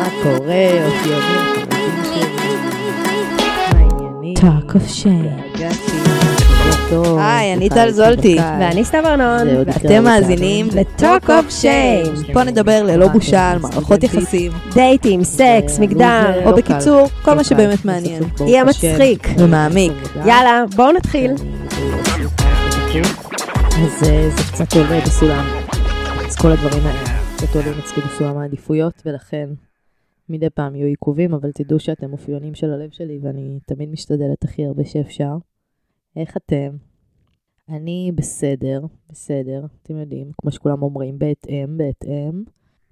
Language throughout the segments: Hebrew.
מה קורה, אופיונים, חברים שלי? מה העניינים? התגעגעתי, בוקר טוב. היי, אני טל זולטי. ואני סתיו ארנון. ואתם מאזינים ל-Talk of Shame. פה נדבר ללא בושה על מערכות יחסים, דייטים, סקס, מגדר. לא או קל. בקיצור, כל לא מה. שבאמת מעניין. יהיה. מצחיק. ומעמיק. יאללה, בואו נתחיל. אז אה, זה קצת עולה בסולם. אז כל הדברים האלה קצת עולים אצלי בסולם העדיפויות, ולכן מדי פעם יהיו עיכובים, אבל תדעו שאתם אופיונים של הלב שלי, ואני תמיד משתדלת הכי הרבה שאפשר. איך אתם? אני בסדר, בסדר, אתם יודעים, כמו שכולם אומרים, בהתאם, בהתאם.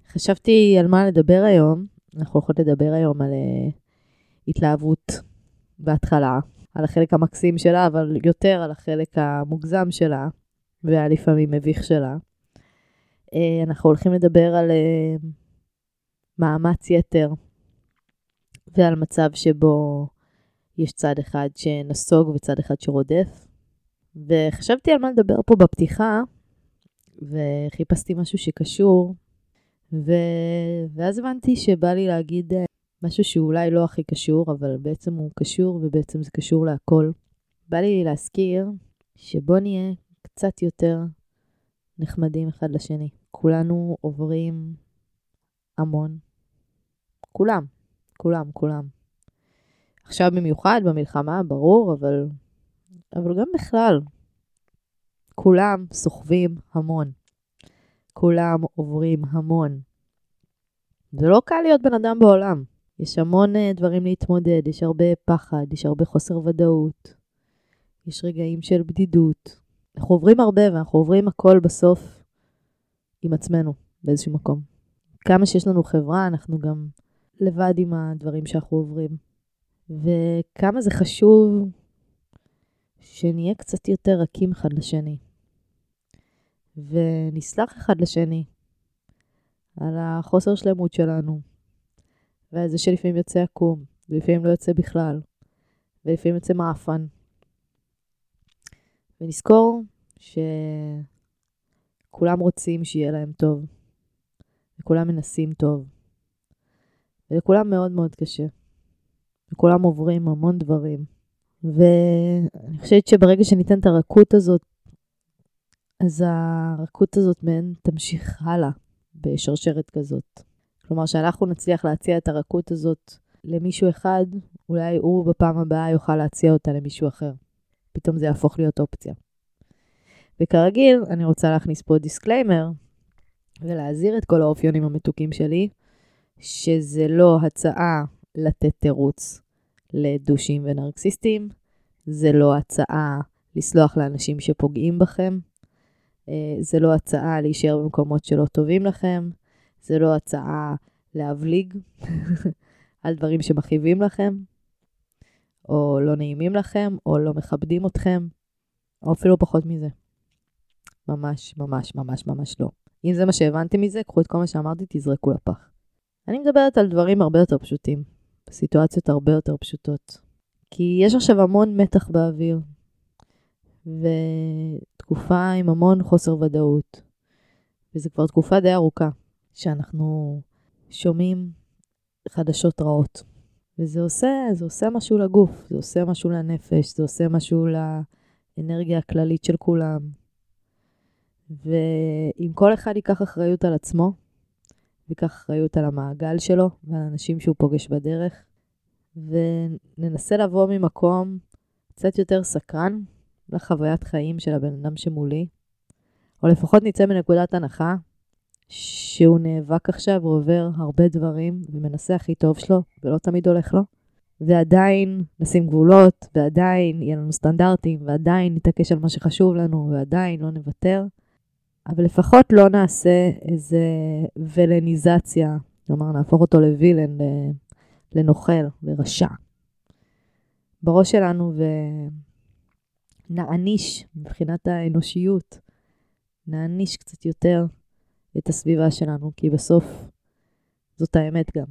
חשבתי על מה לדבר היום. אנחנו הולכות לדבר היום על uh, התלהבות בהתחלה, על החלק המקסים שלה, אבל יותר על החלק המוגזם שלה, והלפעמים מביך שלה. Uh, אנחנו הולכים לדבר על uh, מאמץ יתר, ועל מצב שבו יש צד אחד שנסוג וצד אחד שרודף. וחשבתי על מה לדבר פה בפתיחה, וחיפשתי משהו שקשור, ו... ואז הבנתי שבא לי להגיד אה, משהו שאולי לא הכי קשור, אבל בעצם הוא קשור, ובעצם זה קשור להכל. בא לי להזכיר שבוא נהיה קצת יותר נחמדים אחד לשני. כולנו עוברים המון. כולם, כולם, כולם. עכשיו במיוחד במלחמה, ברור, אבל, אבל גם בכלל. כולם סוחבים המון. כולם עוברים המון. זה לא קל להיות בן אדם בעולם. יש המון uh, דברים להתמודד, יש הרבה פחד, יש הרבה חוסר ודאות, יש רגעים של בדידות. אנחנו עוברים הרבה ואנחנו עוברים הכל בסוף עם עצמנו באיזשהו מקום. כמה שיש לנו חברה, אנחנו גם לבד עם הדברים שאנחנו עוברים. וכמה זה חשוב שנהיה קצת יותר רכים אחד לשני. ונסלח אחד לשני על החוסר שלמות שלנו, ועל זה שלפעמים יוצא עקום, ולפעמים לא יוצא בכלל, ולפעמים יוצא מעפן. ונזכור שכולם רוצים שיהיה להם טוב, וכולם מנסים טוב, ולכולם מאוד מאוד קשה, וכולם עוברים המון דברים. ואני חושבת שברגע שניתן את הרכות הזאת, אז הרכות הזאת מהן תמשיך הלאה בשרשרת כזאת. כלומר, שאנחנו נצליח להציע את הרכות הזאת למישהו אחד, אולי הוא בפעם הבאה יוכל להציע אותה למישהו אחר. פתאום זה יהפוך להיות אופציה. וכרגיל, אני רוצה להכניס פה disclaimer ולהזהיר את כל האופיונים המתוקים שלי, שזה לא הצעה לתת תירוץ לדושים ונרקסיסטים, זה לא הצעה לסלוח לאנשים שפוגעים בכם, אה, זה לא הצעה להישאר במקומות שלא טובים לכם, זה לא הצעה להבליג על דברים שמכאיבים לכם, או לא נעימים לכם, או לא מכבדים אתכם, או אפילו פחות מזה. ממש, ממש, ממש, ממש לא. אם זה מה שהבנתם מזה, קחו את כל מה שאמרתי, תזרקו לפח. אני מדברת על דברים הרבה יותר פשוטים, בסיטואציות הרבה יותר פשוטות. כי יש עכשיו המון מתח באוויר, ותקופה עם המון חוסר ודאות. וזו כבר תקופה די ארוכה, שאנחנו שומעים חדשות רעות. וזה עושה, זה עושה משהו לגוף, זה עושה משהו לנפש, זה עושה משהו לאנרגיה הכללית של כולם. ואם כל אחד ייקח אחריות על עצמו, ויקח אחריות על המעגל שלו ועל האנשים שהוא פוגש בדרך, וננסה לבוא ממקום קצת יותר סקרן לחוויית חיים של הבן אדם שמולי, או לפחות נצא מנקודת הנחה שהוא נאבק עכשיו ועובר הרבה דברים ומנסה הכי טוב שלו, ולא תמיד הולך לו, ועדיין נשים גבולות, ועדיין יהיה לנו סטנדרטים, ועדיין נתעקש על מה שחשוב לנו, ועדיין לא נוותר, אבל לפחות לא נעשה איזה וילניזציה, כלומר נהפוך אותו לווילן, לנוכל, לרשע. בראש שלנו ונעניש מבחינת האנושיות, נעניש קצת יותר את הסביבה שלנו, כי בסוף זאת האמת גם.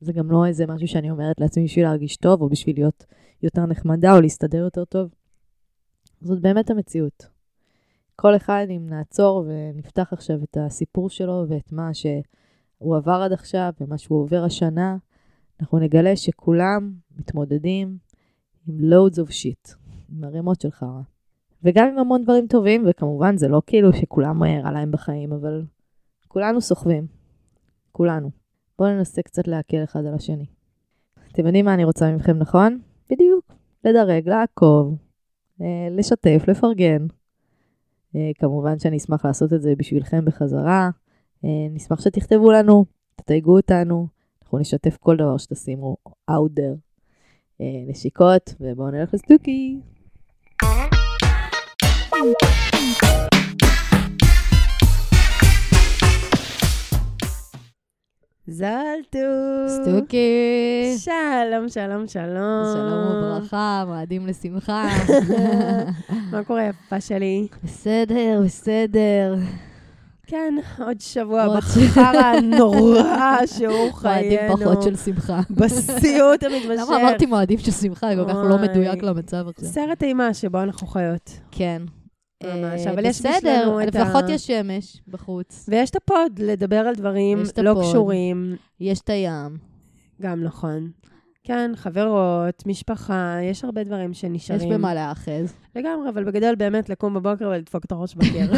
זה גם לא איזה משהו שאני אומרת לעצמי בשביל להרגיש טוב, או בשביל להיות יותר נחמדה, או להסתדר יותר טוב. זאת באמת המציאות. כל אחד, אם נעצור ונפתח עכשיו את הסיפור שלו ואת מה שהוא עבר עד עכשיו ומה שהוא עובר השנה, אנחנו נגלה שכולם מתמודדים עם loads of shit, עם ערימות של חרא. וגם עם המון דברים טובים, וכמובן זה לא כאילו שכולם אה, רע להם בחיים, אבל כולנו סוחבים. כולנו. בואו ננסה קצת להקל אחד על השני. אתם יודעים מה אני רוצה מכם, נכון? בדיוק. לדרג, לעקוב, אה, לשתף, לפרגן. אה, כמובן שאני אשמח לעשות את זה בשבילכם בחזרה. אה, נשמח שתכתבו לנו, תתייגו אותנו, אנחנו נשתף כל דבר שתשימו out there. אה, נשיקות, ובואו נלך לסטוקי. זלטו. סטוקי! שלום, שלום, שלום. שלום וברכה, מועדים לשמחה. מה קורה, יפה שלי? בסדר, בסדר. כן, עוד שבוע בחרא הנורא שהוא מועדים חיינו. פחות של שמחה. בסיוט המתמשך. למה אמרתי מועדים של שמחה? כל כך לא. מדויק למצב עכשיו. סרט אימה שבו אנחנו חיות. כן. ממש, אה, אבל יש בסדר, בשבילנו את ה- לפחות יש שמש בחוץ. ויש את הפוד, לדבר על דברים יש לא הפוד. קשורים. יש את הים. גם נכון. כן, חברות, משפחה, יש הרבה דברים יש שנשארים. במה להאחז. לגמרי, אבל בגדול באמת לקום בבוקר ולדפוק את הראש בקיר.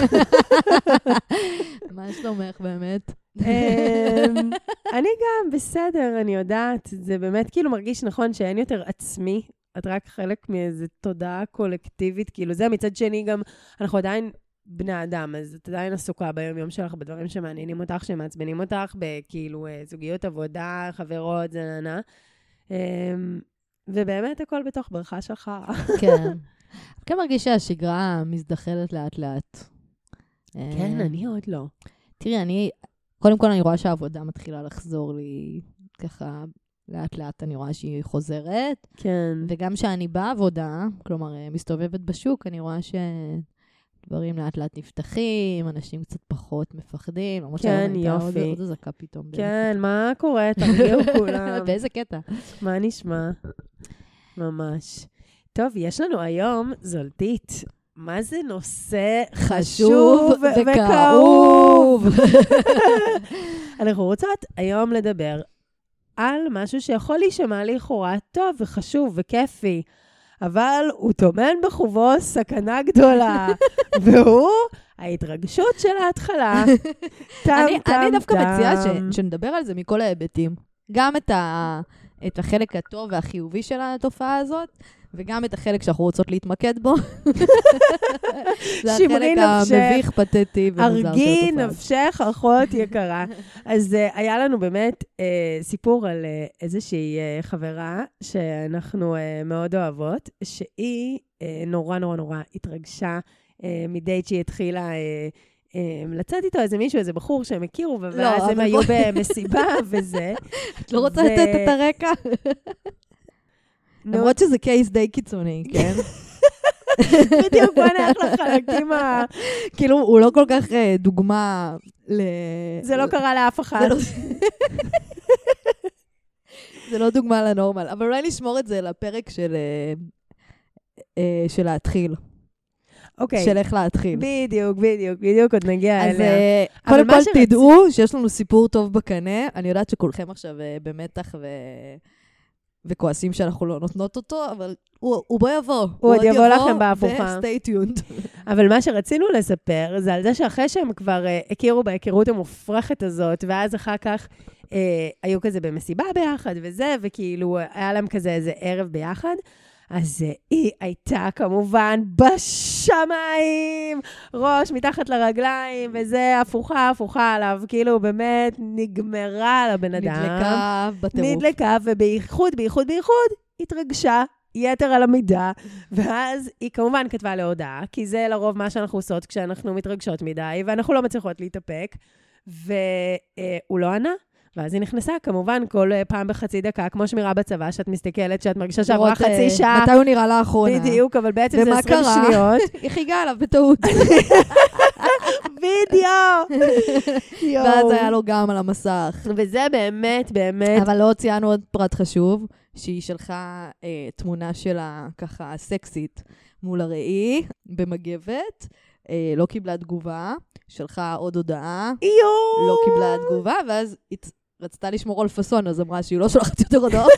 מה שלומך באמת? אמ, אני גם, בסדר, אני יודעת, זה באמת כאילו מרגיש נכון שאין יותר עצמי, את רק חלק מאיזו תודעה קולקטיבית, כאילו זה, מצד שני גם, אנחנו עדיין בני אדם, אז את עדיין עסוקה ביום-יום שלך בדברים שמעניינים אותך, שמעצבנים אותך, בכאילו אה, זוגיות עבודה, חברות, זה נה נה. אמ, ובאמת הכל בתוך ברכה שלך. כן. כן מרגיש שהשגרה מזדחלת לאט-לאט. כן, אה, אני עוד לא. תראי, אני, קודם כל אני רואה שהעבודה מתחילה לחזור לי ככה, לאט-לאט אני רואה שהיא חוזרת. כן. וגם כשאני בעבודה, כלומר, אה, מסתובבת בשוק, אני רואה שדברים לאט-לאט נפתחים, אנשים קצת פחות מפחדים. למרות כן, יופי. עוד אזעקה פתאום. כן, מה קורה? תרגיעו כולם. באיזה קטע? מה נשמע? ממש. טוב, יש לנו היום זולטית. מה זה נושא חשוב וכאוב? אנחנו רוצות היום לדבר על משהו שיכול להישמע לכאורה טוב וחשוב וכיפי, אבל הוא טומן בחובו סכנה גדולה, והוא ההתרגשות של ההתחלה. טם, אני, טם, אני דווקא טם. מציעה ש, שנדבר על זה מכל ההיבטים. גם את, ה, את החלק הטוב והחיובי של התופעה הזאת, וגם את החלק שאנחנו רוצות להתמקד בו. זה החלק המביך, פתטי ומוזר של הרגי התופעה. נפשך, אחות יקרה. אז uh, היה לנו באמת uh, סיפור על uh, איזושהי uh, חברה שאנחנו uh, מאוד אוהבות, שהיא uh, נורא נורא נורא התרגשה uh, מדייט שהיא התחילה... Uh, לצאת איתו איזה מישהו, איזה בחור שהם הכירו, ואז לא, הם אבל היו במסיבה וזה. את לא רוצה לתת את הרקע? למרות שזה קייס די קיצוני, כן? בדיוק, בוא נלך לחלקים ה... כאילו, הוא לא כל כך אה, דוגמה ל... זה לא קרה לאף. זה לא- זה לא דוגמה לנורמל, אבל אולי נשמור את זה לפרק של... אה, אה, של להתחיל. אוקיי, של איך להתחיל. בדיוק, בדיוק, בדיוק, עוד נגיע אז אליה. אבל קודם כל שרצ- תדעו שיש לנו סיפור טוב בקנה. אני יודעת שכולכם עכשיו במתח ו... וכועסים שאנחנו לא נותנות אותו, אבל הוא, הוא בוא יבוא. הוא עוד יבוא לכם בהפוכה. ו-stay tuned. אבל מה שרצינו לספר זה על זה שאחרי שהם כבר uh, הכירו בהיכרות המופרכת הזאת, ואז אחר כך uh, היו כזה במסיבה ביחד וזה, וכאילו היה להם כזה איזה ערב ביחד, אז uh, היא הייתה כמובן בשמיים, ראש מתחת לרגליים, וזה הפוכה הפוכה עליו, כאילו באמת נגמרה לבן אדם. נדלקה בטירוף. נדלקה, ובייחוד, בייחוד, בייחוד, התרגשה יתר על המידה, ואז היא כמובן כתבה לה הודעה, כי זה לרוב מה שאנחנו עושות כשאנחנו מתרגשות מדי, ואנחנו לא מצליחות להתאפק, והוא לא ענה. ואז היא נכנסה, כמובן, כל אה, פעם בחצי דקה, כמו שמירה בצבא, שאת מסתכלת, שאת מרגישה שעברה אה, חצי שעה. מתי הוא נראה לאחרונה. בדיוק, אבל בעצם זה ומה 20 קרה? שניות. איך הגעה אליו בטעות. בדיוק! ואז היה לו גם על המסך. וזה באמת, באמת, אבל לא ציינו עוד פרט חשוב, שהיא שלחה אה, תמונה שלה ככה סקסית מול הראי, במגבת, אה, לא קיבלה תגובה, שלחה עוד הודעה, יואו! לא קיבלה תגובה, ואז היא רצתה לשמור על פאסון, אז אמרה שהיא לא שולחת יותר הודעות.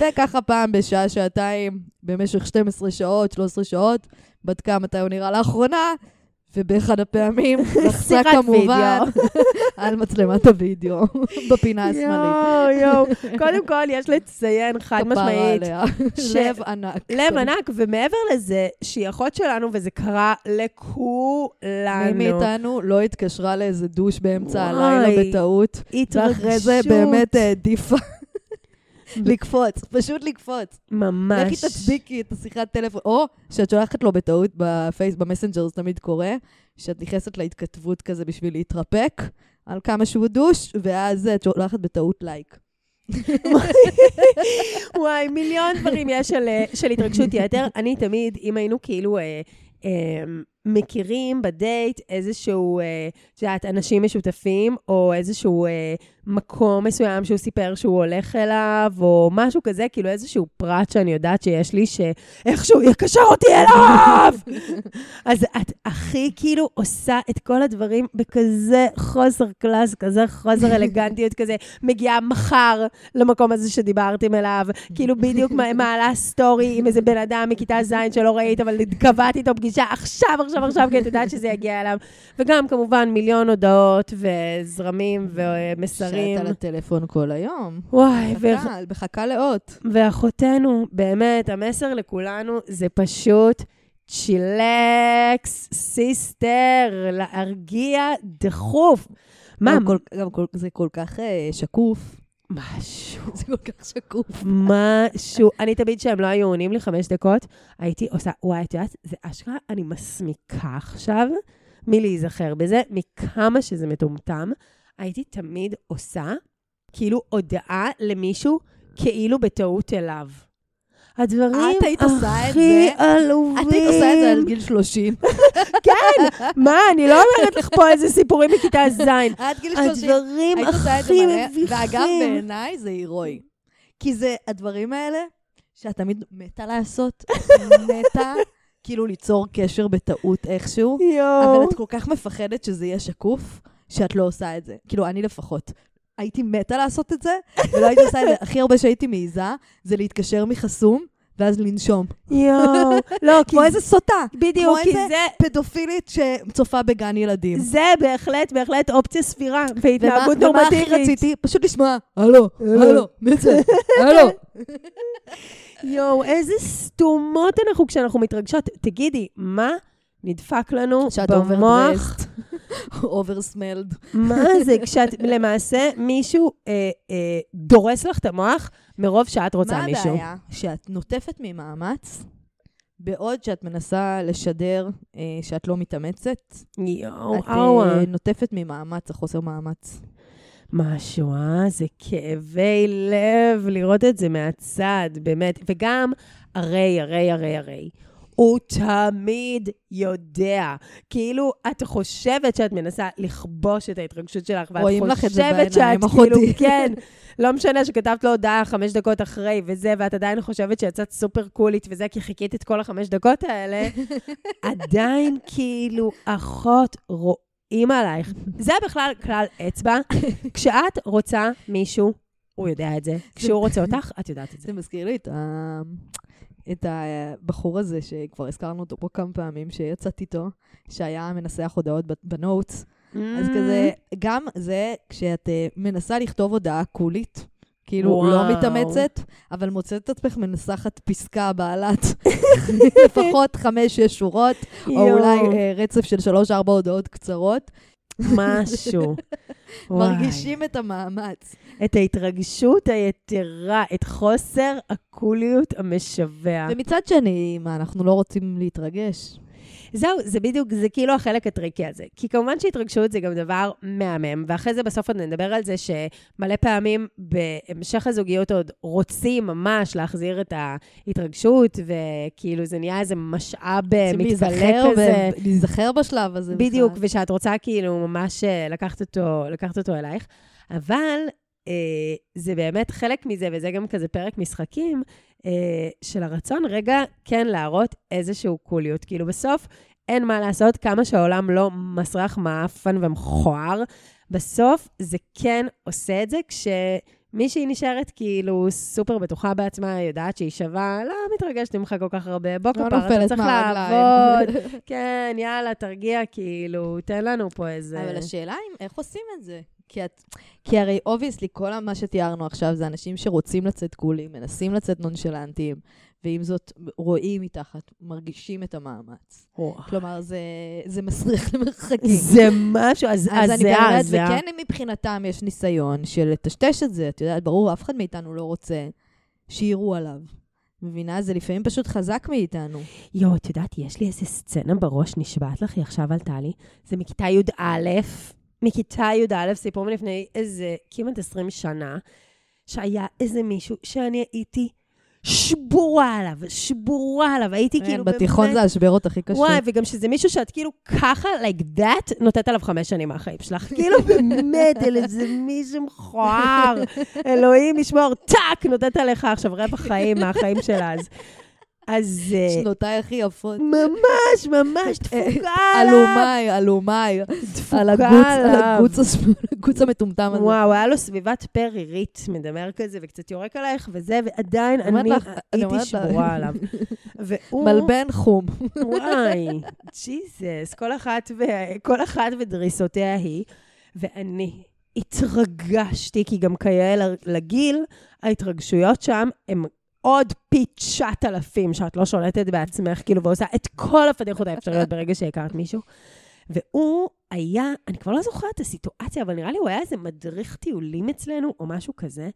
וככה פעם בשעה, שעתיים, במשך 12 שעות, 13 שעות, בדקה מתי הוא נראה לאחרונה, ובאחד הפעמים לחצה כמובן על מצלמת הוידאו בפינה השמאלית. יואו, יואו. קודם כל, יש לציין חד משמעית, לב ענק. לב ענק, ומעבר לזה, שהיא אחות שלנו, וזה קרה לכולנו. מי מאיתנו לא התקשרה לאיזה דוש באמצע הלילה בטעות. ואחרי זה באמת העדיפה לקפוץ, פשוט לקפוץ. ממש. לכי תצדיקי את השיחת טלפון, או שאת שולחת לו בטעות בפייס, במסנג'ר, זה תמיד קורה, שאת נכנסת להתכתבות כזה בשביל להתרפק על כמה שהוא דוש, ואז את שולחת בטעות לייק. וואי, מיליון דברים יש של, אה, של התרגשות יתר. אני תמיד, אם היינו כאילו אה, אה, מכירים בדייט איזשהו, אה, את יודעת, אנשים משותפים, או איזשהו אה, מקום מסוים שהוא סיפר שהוא הולך אליו, או משהו כזה, כאילו איזשהו פרט שאני יודעת שיש לי, שאיכשהו יקשר אותי אליו! אז את הכי כאילו עושה את כל הדברים בכזה חוסר קלאס, כזה חוסר אלגנטיות כזה, מגיעה מחר למקום הזה שדיברתם אליו, כאילו בדיוק מע- מעלה סטורי עם איזה בן אדם מכיתה ז' שלא ראית, אבל קבעתי איתו פגישה עכשיו, עכשיו, עכשיו, כי את יודעת שזה יגיע אליו. וגם כמובן מיליון הודעות וזרמים ומסרים. שאת על הטלפון כל היום. וואי, ו... מחכה, מחכה לאות. ואחותנו, באמת, המסר לכולנו זה פשוט chillax, sister, להרגיע דחוף. מה, גם כל- גם כל- זה כל כך אה, שקוף. משהו, זה כל כך שקוף. משהו. אני תמיד, כשהם לא היו עונים לי חמש דקות, הייתי עושה, וואי, את יודעת, זה אשכרה, אני מסמיקה עכשיו מלהיזכר בזה, מכמה שזה מטומטם. הייתי תמיד עושה, כאילו, הודעה למישהו, כאילו בטעות אליו. הדברים את היית עושה את הכי זה? עלובים. את היית עושה את זה על גיל 30. כן, מה, אני לא אומרת לך פה איזה סיפורים מכיתה ז'. עד גיל 30. הדברים הכי מביכים. ואגב, בעיניי זה הירואי. כי זה הדברים האלה שאת תמיד מתה לעשות, מתה כאילו ליצור קשר בטעות איכשהו. אבל את כל כך מפחדת שזה יהיה שקוף, שאת לא עושה את זה. כאילו, אני לפחות. הייתי מתה לעשות את זה, ולא הייתי עושה את זה. הכי הרבה שהייתי מעיזה, זה להתקשר מחסום, ואז לנשום. יואו. לא, כי כמו איזה סוטה. בדיוק, כמו כי איזה זה... פדופילית שצופה בגן ילדים. זה בהחלט, בהחלט אופציה סבירה בהתנהגות ומה- ומה הכי. רציתי? פשוט לשמוע, הלו, הלו, מי זה? הלו. יואו, איזה סתומות אנחנו כשאנחנו מתרגשות. תגידי, מה נדפק לנו במוח? overwhelmed. מה זה, כשאת למעשה מישהו אה, אה, דורס לך את המוח מרוב שאת רוצה מה מישהו. הבעיה? שאת נוטפת ממאמץ, בעוד שאת מנסה לשדר אה, שאת לא מתאמצת, יואו, את. אה, נוטפת ממאמץ, החוסר מאמץ. משהו, אה? זה כאבי לב לראות את זה מהצד, באמת. וגם, הרי, הרי, הרי, הרי. הוא תמיד יודע. כאילו, את חושבת שאת מנסה לכבוש את ההתרגשות שלך, ואת רואים לך את זה בעיניים, שאת כאילו, אחותי. כן, לא משנה שכתבת לו הודעה חמש דקות אחרי וזה, ואת עדיין חושבת שיצאת סופר קולית וזה, כי חיכית את כל החמש דקות האלה, עדיין כאילו, אחות רואים עלייך. זה בכלל כלל אצבע. כשאת רוצה מישהו, הוא יודע את זה. כשהוא רוצה אותך, את יודעת את זה. זה מזכיר לי את ה... את הבחור הזה, שכבר הזכרנו אותו פה כמה פעמים, שיצאתי איתו, שהיה מנסח הודעות בנוטס. אז כזה, גם זה, כשאת אה, מנסה לכתוב הודעה קולית, כאילו וואו. לא מתאמצת, אבל מוצאת את עצמך מנסחת פסקה בעלת לפחות חמש-שש שורות, או אולי אה, רצף של שלוש-ארבע הודעות קצרות, משהו. מרגישים את המאמץ. את ההתרגשות היתרה, את חוסר הקוליות המשווע. ומצד שני, מה, אנחנו לא רוצים להתרגש? זהו, זה בדיוק, זה כאילו החלק הטריקי הזה. כי כמובן שהתרגשות זה גם דבר מהמם, ואחרי זה בסוף עוד נדבר על זה שמלא פעמים בהמשך הזוגיות עוד רוצים ממש להחזיר את ההתרגשות, וכאילו זה נהיה איזה משאב אה, להיזכר כזה. להיזכר בשלב הזה בדיוק, בכלל. ושאת רוצה כאילו ממש אה, לקחת אותו, לקחת אותו אלייך. אבל אה, זה באמת חלק מזה, וזה גם כזה פרק משחקים, של הרצון רגע כן להראות איזשהו קוליות. כאילו בסוף, אין מה לעשות, כמה שהעולם לא מסרח, מעפן ומכוער, בסוף זה כן עושה את זה כשמישהי נשארת כאילו סופר בטוחה בעצמה, יודעת שהיא שווה, לא מתרגשת ממך כל כך הרבה, בוא לא כפר, אתה צריך. לעבוד, כן, יאללה, תרגיע, כאילו, תן לנו פה איזה... אבל השאלה היא, איך עושים את זה? כי, את, כי הרי obviously, כל מה שתיארנו עכשיו זה אנשים שרוצים לצאת קולים, מנסים לצאת נונשלנטיים, ועם זאת רואים מתחת, מרגישים את המאמץ. וואו. כלומר, זה, זה מסריח למרחקים. זה משהו, אז אז אז אני זה באמת, אז, זה וכן מבחינתם יש ניסיון של לטשטש את זה. את יודעת, ברור, אף אחד מאיתנו לא רוצה שיראו עליו. מבינה? זה לפעמים פשוט חזק מאיתנו. יואו, את יודעת, יש לי איזה סצנה בראש, נשבעת לך, היא עכשיו עלתה לי. זה מכיתה י"א, מכיתה י"א, סיפור מלפני איזה כמעט 20 שנה, שהיה איזה מישהו שאני הייתי שבורה עליו, שבורה עליו, הייתי כאילו באמת... כן, בתיכון זה השברות הכי קשות. וואי, וגם שזה מישהו שאת כאילו ככה, like that, נותנת עליו חמש שנים מהחיים שלך. כאילו באמת, אל איזה מישהו מכוער. אלוהים ישמור, טאק, נותנת עליך עכשיו רבע חיים מהחיים שלה. אז... אז... אה, שנותיי הכי יפות. ממש, ממש, דפוקה עליו. אלומיי, אלומיי. דפוקה על הגוץ, על עליו. הגוץ המטומטם הזה. וואו, היה לו סביבת פר עירית, מדמר כזה, וקצת יורק עלייך וזה, ועדיין אני הייתי שבורה עליו. מלבן חום. וואי, ג'יזוס, כל אחת, ודריסותיה היא. ואני התרגשתי, כי גם כיאה לגיל, ההתרגשויות שם הן עוד פי 9,000 שאת לא שולטת בעצמך, כאילו, ועושה את כל הפדיחות האפשריות ברגע שהכרת מישהו. והוא היה, אני כבר לא זוכרת את הסיטואציה, אבל נראה לי הוא היה איזה מדריך טיולים אצלנו, או משהו כזה.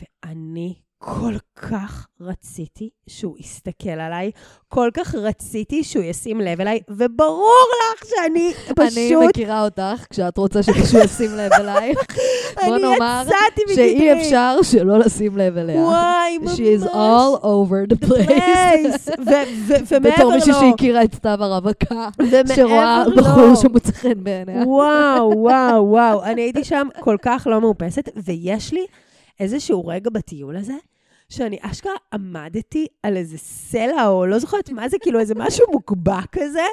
ואני כל כך רציתי שהוא יסתכל עליי, כל כך רציתי שהוא ישים לב אליי, וברור לך שאני אני פשוט... מכירה אותך כשאת רוצה שמישהו ישים לב אלייך. בוא אני נאמר. שאי אפשר שלא לשים לב אליה. וואי, ממש. She is all over the place. ומעבר בתור מישהי לו, שהכירה את סתיו הרווקה, שרואה לו. בחור שמוצא חן בעיניה. וואו, וואו, וואו. אני הייתי שם כל כך לא מאופסת, ויש לי איזשהו רגע בטיול הזה, שאני אשכרה עמדתי על איזה סלע, או לא זוכרת מה זה, כאילו איזה משהו מוקבע כזה,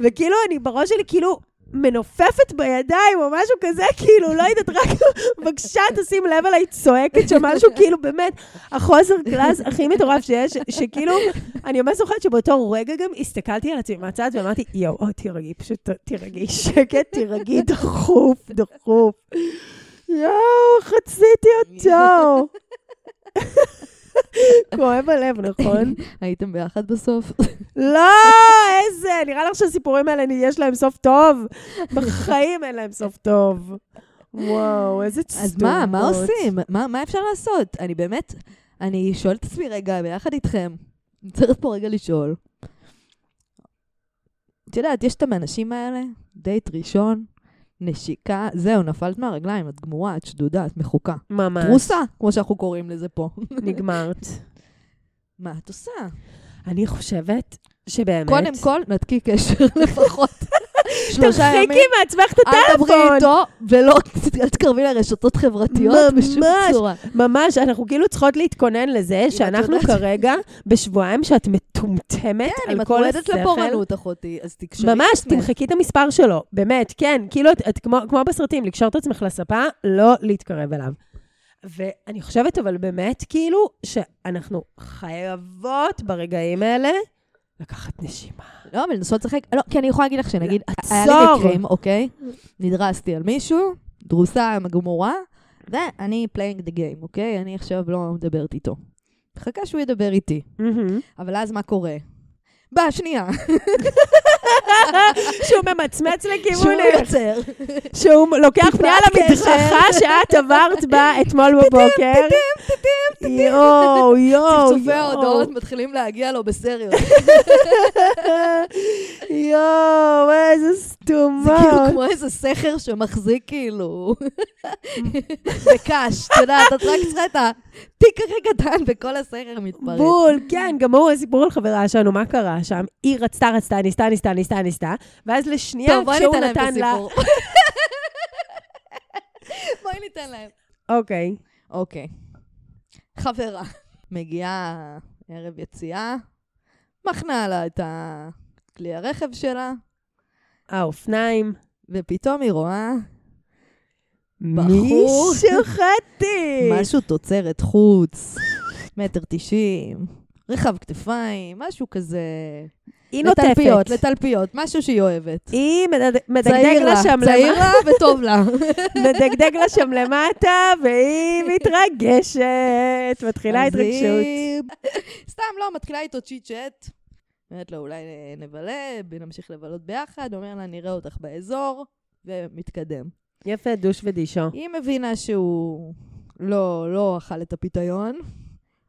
וכאילו אני בראש שלי כאילו מנופפת בידיים או משהו כזה, כאילו, לא יודעת, רק בבקשה תשים לב אליי צועקת שם משהו, כאילו באמת, החוסר קלאס הכי מטורף שיש, שכאילו, אני ממש זוכרת שבאותו רגע גם הסתכלתי על עצמי מהצד ואמרתי, יואו, או, תירגעי, פשוט תירגעי, שקט, תירגעי, דחוף, דחוף. יואו, חציתי אותו. כואב הלב, נכון? הייתם ביחד בסוף? לא, איזה, נראה לך שהסיפורים האלה, יש להם סוף טוב? בחיים אין להם סוף טוב. וואו, איזה צטומות. אז מה, מה עושים? מה מה אפשר לעשות? אני באמת, אני שואלת את עצמי רגע, ביחד איתכם, אני צריכה פה רגע לשאול. את יודעת, יש את האנשים האלה, דייט ראשון, נשיקה, זהו, נפלת מהרגליים, את גמורה, את שדודה, את מחוקה. ממש. פרוסה, כמו שאנחנו קוראים לזה פה. נגמרת. מה את עושה? אני חושבת שבאמת... קודם כל, נתקי קשר לפחות. שלושה ימים. תרחיקי מעצמך את אל דברי הטלפון. איתו, ולא אל תקרבי לרשתות חברתיות בשום. צורה. ממש, אנחנו כאילו צריכות להתכונן לזה שאנחנו כרגע בשבועיים שאת מטומטמת כן, אם על את כל מועדת השכל. לפורענות, אחותי, אז תקשרי את ממש. תמחקי את המספר שלו, באמת, כן, כאילו, את, את כמו בסרטים, לקשור את עצמך לספה, לא להתקרב אליו. ואני חושבת, אבל באמת, כאילו, שאנחנו חייבות ברגעים האלה לקחת נשימה. לא, אבל לנסות לשחק, לא, כי אני יכולה להגיד לך שנגיד, היה לי. מקרים, אוקיי? נדרסתי על מישהו, דרוסה גמורה, ואני playing the game, אוקיי? אני עכשיו לא מדברת איתו. מחכה שהוא ידבר איתי. אבל אז מה קורה? בשנייה, שהוא ממצמץ שהוא לכיוונך, יוצר. שהוא לוקח פנייה למדרכה שאת עברת בה אתמול בבוקר. יואו, יואו, צפצופי ההודעות מתחילים להגיע לו בסריות. יואו, איזה סתומות. זה כאילו כמו איזה סכר שמחזיק כאילו בקש, את יודעת, את רק צריכה את התיק הכי קטן וכל הסכר מתפרץ. בול, כן, גם הוא הסיפור על חברה שלנו, מה קרה שם? היא רצתה, רצתה, ניסתה, ניסתה, ניסתה, ניסתה, ואז לשנייה, טוב, כשהוא נתן לה... בואי ניתן להם. אוקיי. אוקיי. חברה. מגיעה ערב יציאה, מחנה לה את כלי הרכב שלה, האופניים. ופתאום היא רואה בחור. מישהו חתיך. משהו תוצרת חוץ, מטר תשעים, רחב כתפיים, משהו כזה. היא נוטפת. לתלפיות, לתלפיות, משהו שהיא אוהבת. היא מדגדג לה שם למטה. לה וטוב לה. מדגדג לה שם למטה, והיא מתרגשת. מתחילה התרגשות. סתם, לא, מתחילה איתו צ'יט צ'אט. אומרת לו, אולי נבלה, נמשיך לבלות ביחד, אומר לה, נראה אותך באזור, ומתקדם. יפה, דוש ודישו. היא מבינה שהוא לא, לא אכל את הפיתיון,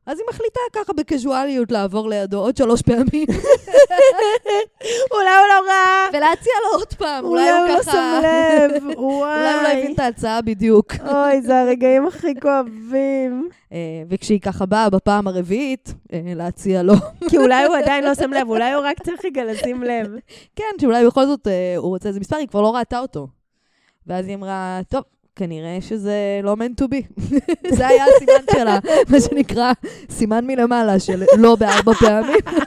אז היא מחליטה ככה בקזואליות לעבור לידו עוד שלוש פעמים, אולי הוא לא ראה. ולהציע לו עוד פעם, אולי הוא לא ככה... שם לב. אולי הוא לא הבין וואי. את ההצעה בדיוק. אוי, זה הרגעים הכי כואבים. אה, וכשהיא ככה באה בפעם הרביעית, אה, להציע לו, כי אולי הוא עדיין לא שם לב, אולי הוא רק צריך רגע לשים לב. כן, שאולי בכל זאת אה, הוא רוצה איזה מספר, היא כבר לא ראתה אותו. ואז היא אמרה, טוב, כנראה שזה לא meant to be. זה היה הסימן שלה, מה שנקרא סימן מלמעלה של לא בארבע פעמים.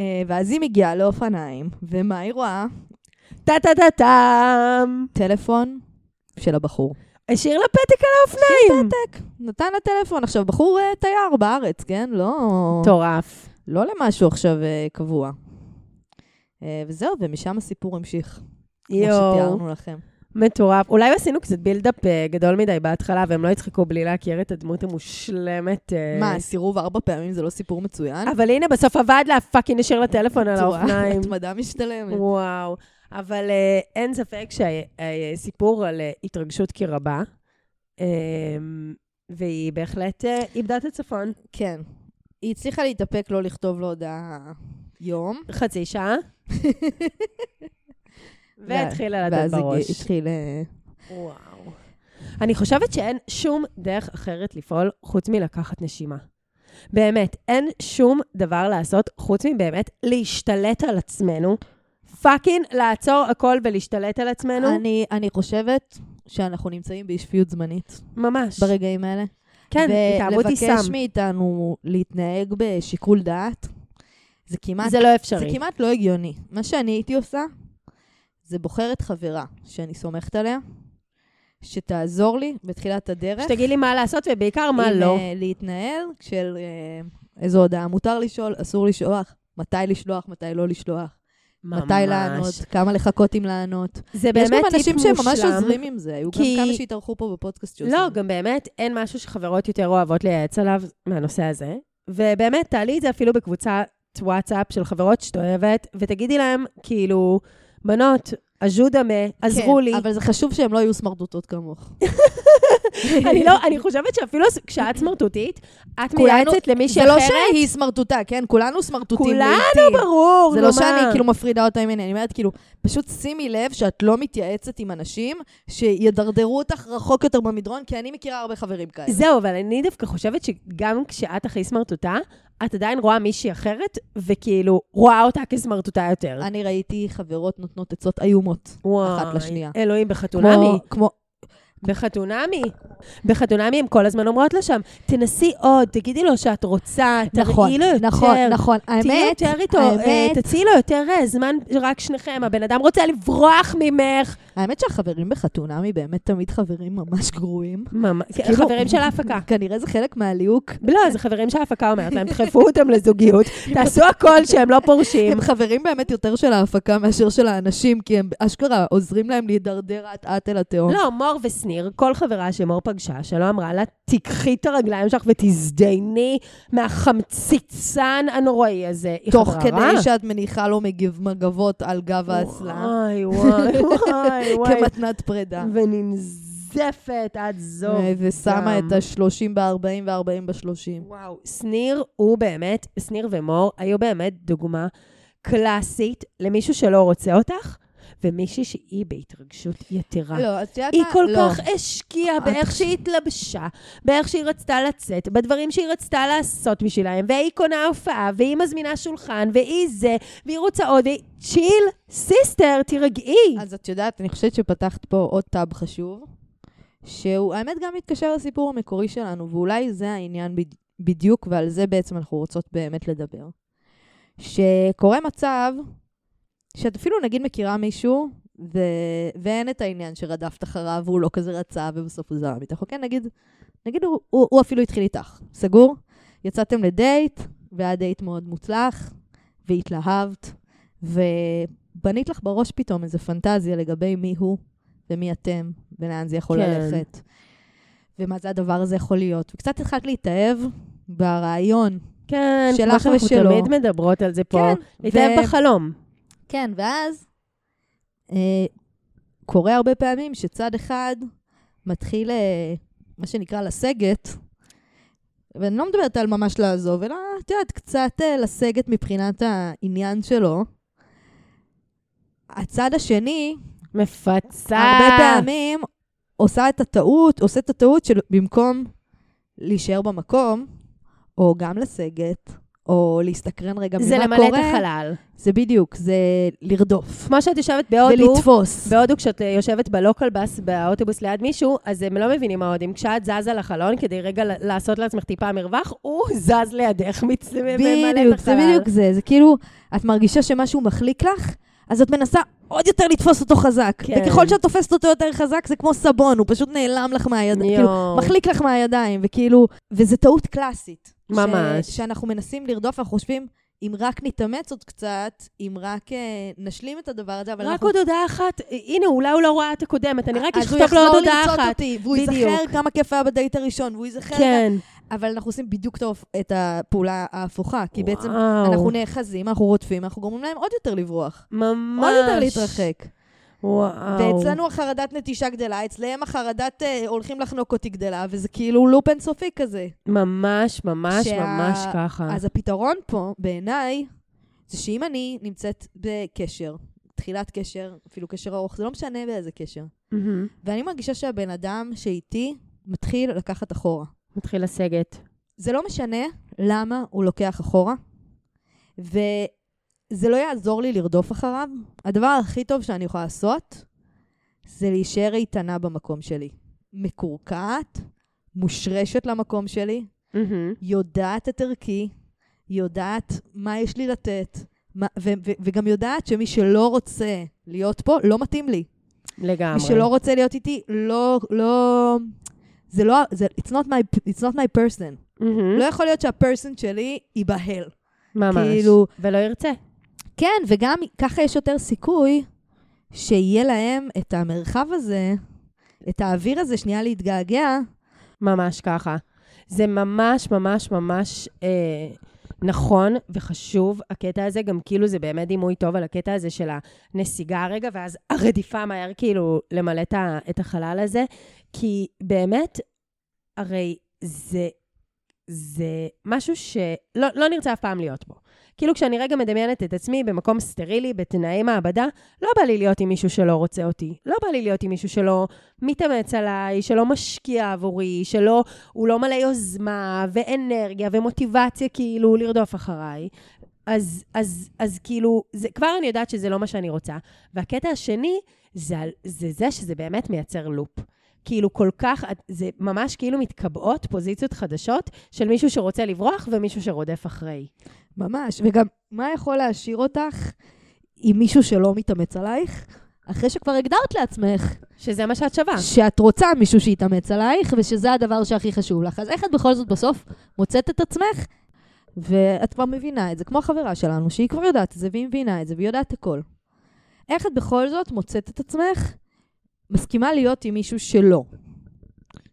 אה, ואז היא מגיעה לאופניים, ומה היא רואה? טה-טה-טה-טם. טלפון של הבחור. השאיר לה פתק על האופניים. פתק, נתן לה טלפון. עכשיו, בחור אה, תייר בארץ, כן? לא... מטורף. לא למשהו עכשיו אה, קבוע. וזהו, ומשם הסיפור המשיך. כמו יואו, שתיארנו לכם. מטורף. אולי עשינו קצת build-up אה, גדול מדי בהתחלה, והם לא יצחקו בלי להכיר את הדמות המושלמת. אה, מה, סירוב ארבע פעמים זה לא סיפור מצוין? אבל הנה, בסוף עבד לה, fucking השאיר לה טלפון על? האופניים. התמדה משתלמת. וואו. אבל אה, אין ספק שהסיפור על התרגשות כי רבה, והיא בהחלט איבדה את הצפון. כן. היא הצליחה להתאפק לא לכתוב לו הודעה יום. חצי שעה. והתחילה לתת ואז בראש. התחיל... אה, וואו. אני חושבת שאין שום דרך אחרת לפעול חוץ מלקחת נשימה. באמת, אין שום דבר לעשות חוץ מבאמת להשתלט על עצמנו. פאקינג לעצור הכל ולהשתלט על עצמנו. אני, אני חושבת שאנחנו נמצאים באי-שפיות זמנית ממש. ברגעים האלה. כן, התאהבות היא ולבקש סם. מאיתנו להתנהג בשיקול דעת, זה כמעט, זה לא זה אפשרי. כמעט לא הגיוני. מה שאני הייתי עושה, זה בוחרת חברה שאני סומכת עליה, שתעזור לי בתחילת הדרך. שתגיד לי מה לעשות ובעיקר מה עם, לא. אה, להתנהל של אה, איזו הודעה מותר לשאול, אסור לשלוח, מתי לשלוח, מתי לא לשלוח, מתי לענות, כמה לחכות עם לענות. זה יש באמת גם טיפ אנשים מושלם. שהם ממש עוזרים עם זה, היו כי- גם כמה שהתארחו פה בפודקאסט שעושים. לא, גם באמת אין משהו שחברות יותר אוהבות לייעץ עליו מהנושא הזה. ובאמת, תעלי את זה אפילו בקבוצת וואטסאפ של חברות שאת אוהבת, ותגידי להם, כאילו, בנות, אג'ודמה, עזרו כן, לי. אבל זה חשוב שהם לא יהיו סמרטוטות כמוך. אני לא, אני חושבת שאפילו כשאת סמרטוטית, את מייעצת למישהי זה לא אחרת. שהיא סמרטוטה, כן? כולנו סמרטוטים כולנו, לעיתים. ברור, זה לא. שאני כאילו מפרידה אותה ממני, אני אומרת כאילו, פשוט שימי לב שאת לא מתייעצת עם אנשים שידרדרו אותך רחוק יותר במדרון, כי אני מכירה הרבה חברים כאלה. זהו, אבל אני דווקא חושבת שגם כשאת הכי סמרטוטה, את עדיין רואה מישהי אחרת, וכאילו, רואה אותה כסמרטוטה יותר. אני ראיתי חברות נותנות עצות איומות. וואי, אחת לשנייה. אלוהים, בחתונמי. כמו, כמו, בחתונמי. בחתונמי הן כל הזמן אומרות לה שם, תנסי עוד, תגידי לו שאת רוצה, נכון, תראי לו יותר. נכון, נכון. תהיי האמת, יותר איתו, אה, האמת, תציעי לו יותר אה, זמן רק שניכם, הבן אדם רוצה לברוח ממך. האמת שהחברים בחתונמי באמת תמיד חברים ממש גרועים. ממש, כאילו- חברים של ההפקה. כנראה זה חלק מהליהוק. לא, זה חברים שההפקה אומרת להם, דחפו אותם לזוגיות, תעשו הכל שהם לא פורשים. הם חברים באמת יותר של ההפקה מאשר של האנשים, כי הם אשכרה עוזרים להם להידרדר אט-אט אל התהום. לא, מור ושניר, כל חברה שמור פגשה, שלא אמרה לה, תיקחי את הרגליים שלך ותזדייני מהחמציצן הנוראי הזה. תוך. כדי שאת מניחה לו מגבות על גב האסלה, וואי, וואי, וואי, וואי. כמתנת פרידה. וננזפת עד זוב. אה, ושמה. את ה-30 ב-40 וה-40 ב-30. וואו, שניר הוא באמת, שניר ומור היו באמת דוגמה קלאסית למישהו שלא רוצה אותך, ומישהי שהיא בהתרגשות יתרה. לא, את יודעת היא מה? כל לא. כך השקיעה את- באיך שהיא התלבשה, באיך שהיא רצתה לצאת, בדברים שהיא רצתה לעשות בשבילהם, והיא קונה הופעה, והיא מזמינה שולחן, והיא זה, והיא רוצה עוד, והיא... chill, sister, תירגעי. אז את יודעת, אני חושבת שפתחת פה עוד tab חשוב, שהוא האמת גם מתקשר לסיפור המקורי שלנו, ואולי זה העניין בד- בדיוק, ועל זה בעצם אנחנו רוצות באמת לדבר. שקורה מצב שאת אפילו נגיד מכירה מישהו, ו... ואין את העניין שרדפת אחריו והוא לא כזה רצה ובסוף הוא זרם איתך, אוקיי? נגיד, נגיד הוא, הוא, הוא אפילו התחיל איתך, סגור? יצאתם לדייט, והיה דייט מאוד מוצלח, והתלהבת, ובנית לך בראש פתאום איזו פנטזיה לגבי מי הוא ומי אתם, ולאן זה יכול כן. ללכת, ומה זה הדבר הזה יכול להיות. וקצת התחלת להתאהב ברעיון. כן, שלך כמו שאנחנו ושלו. תמיד מדברות על זה פה. כן, להתאהב ו- בחלום. כן, ואז אה, קורה הרבה פעמים שצד אחד מתחיל, אה, מה שנקרא, לסגת, ואני לא מדברת על ממש לעזוב, אלא, את יודעת, קצת אה, לסגת מבחינת העניין שלו. הצד השני, מפצה. הרבה פעמים עושה את הטעות, עושה את הטעות של במקום להישאר במקום, או גם לסגת, או להסתקרן רגע ממה זה קורה. למלא את החלל. זה בדיוק, זה לרדוף. כמו שאת יושבת בהודו, ולתפוס. בהודו כשאת אה, יושבת בלוקל בס באוטובוס ליד מישהו, אז הם לא מבינים ההודים. כשאת זזה לחלון כדי רגע לעשות לעצמך טיפה מרווח, הוא זז לידך, מצ- ממלא את בדיוק, זה החלל. בדיוק זה. זה כאילו, את מרגישה שמשהו מחליק לך, אז את מנסה עוד יותר לתפוס אותו חזק. כן. וככל שאת תופסת אותו יותר חזק, זה כמו סבון, הוא פשוט נעלם לך מהידיים. כאילו. מחליק לך מהידיים, וכאילו, וזו טעות קלאסית. ממש. ש, שאנחנו מנסים לרדוף, אנחנו חושבים, אם רק נתאמץ עוד קצת, אם רק אה, נשלים את הדבר הזה, אבל רק אנחנו... עוד הודעה אחת, הנה, אולי הוא לא ראה את הקודמת, אני רק אז הוא אכתוב לו עוד יחזור הודעה לרצות אחת. אותי, והוא בדיוק. ייזכר כמה כיף היה בדייט הראשון, והוא ייזכר... כן. אבל אנחנו עושים בדיוק טוב את הפעולה ההפוכה, כי בעצם וואו. אנחנו נאחזים, אנחנו רודפים, אנחנו גורמים להם עוד יותר לברוח. ממש. עוד יותר להתרחק. וואו. ואצלנו החרדת נטישה גדלה, אצלם החרדת אה, הולכים לחנוק אותי גדלה, וזה כאילו לופ אינסופי כזה. ממש, ממש, שה- ממש ככה. אז הפתרון פה, בעיניי, זה שאם אני נמצאת בקשר, תחילת קשר, אפילו קשר ארוך, זה לא משנה באיזה קשר, מהמם. ואני מרגישה שהבן אדם שאיתי מתחיל לקחת אחורה. מתחיל לסגת. זה לא משנה למה הוא לוקח אחורה, וזה לא יעזור לי לרדוף אחריו. הדבר הכי טוב שאני יכולה לעשות, זה להישאר איתנה במקום שלי. מקורקעת, מושרשת למקום שלי, מהמם. יודעת את ערכי, יודעת מה יש לי לתת, מה, ו- ו- וגם יודעת שמי שלא רוצה להיות פה, לא מתאים לי. לגמרי. מי שלא רוצה להיות איתי, לא, לא, זה לא, זה, it's not my, it's not my person. מהמם. לא יכול להיות שהפרסון שלי ייבהל. ממש. כאילו- ולא ירצה. כן, וגם ככה יש יותר סיכוי שיהיה להם את המרחב הזה, את האוויר הזה, שנייה להתגעגע. ממש ככה. זה ממש ממש ממש אה, נכון וחשוב, הקטע הזה, גם כאילו זה באמת דימוי טוב על הקטע הזה של הנסיגה הרגע, ואז הרדיפה מהר כאילו למלא את החלל הזה, כי באמת, הרי זה, זה משהו שלא לא נרצה אף פעם להיות בו. כאילו כשאני רגע מדמיינת את עצמי במקום סטרילי, בתנאי מעבדה, לא בא לי להיות עם מישהו שלא רוצה אותי. לא בא לי להיות עם מישהו שלא מתאמץ עליי, שלא משקיע עבורי, שלא, הוא לא מלא יוזמה ואנרגיה ומוטיבציה כאילו לרדוף אחריי. אז, אז, אז כאילו, זה, כבר אני יודעת שזה לא מה שאני רוצה. והקטע השני, זה, זה זה שזה באמת מייצר לופ. כאילו כל כך, זה ממש כאילו מתקבעות פוזיציות חדשות של מישהו שרוצה לברוח ומישהו שרודף אחרי. ממש. וגם, מה יכול להשאיר אותך עם מישהו שלא מתאמץ עלייך? אחרי שכבר הגדרת לעצמך שזה מה שאת שווה. שאת רוצה מישהו שיתאמץ עלייך, ושזה הדבר שהכי חשוב לך. אז איך את בכל זאת בסוף מוצאת את עצמך, ואת כבר מבינה את זה, כמו החברה שלנו, שהיא כבר יודעת את זה, והיא מבינה את זה, והיא יודעת הכל. איך את בכל זאת מוצאת את עצמך מסכימה להיות עם מישהו שלא?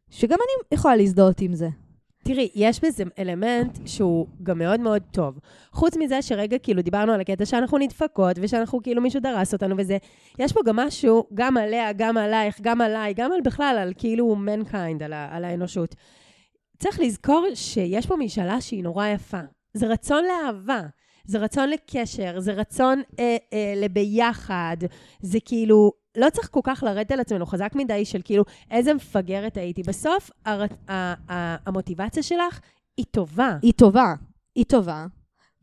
שגם אני יכולה להזדהות עם זה. תראי, יש בזה אלמנט שהוא גם מאוד מאוד טוב. חוץ מזה שרגע כאילו דיברנו על הקטע שאנחנו נדפקות, ושאנחנו כאילו מישהו דרס אותנו וזה, יש פה גם משהו, גם עליה, גם עלייך, גם עליי, גם על בכלל, על כאילו mankind, על, על האנושות. צריך לזכור שיש פה משאלה שהיא נורא יפה. זה רצון לאהבה, זה רצון לקשר, זה רצון אה, אה, לביחד, זה כאילו, לא צריך כל כך לרדת על עצמנו חזק מדי של כאילו, איזה מפגרת הייתי. בסוף, הר, ה, ה, המוטיבציה שלך היא טובה. היא טובה, היא טובה,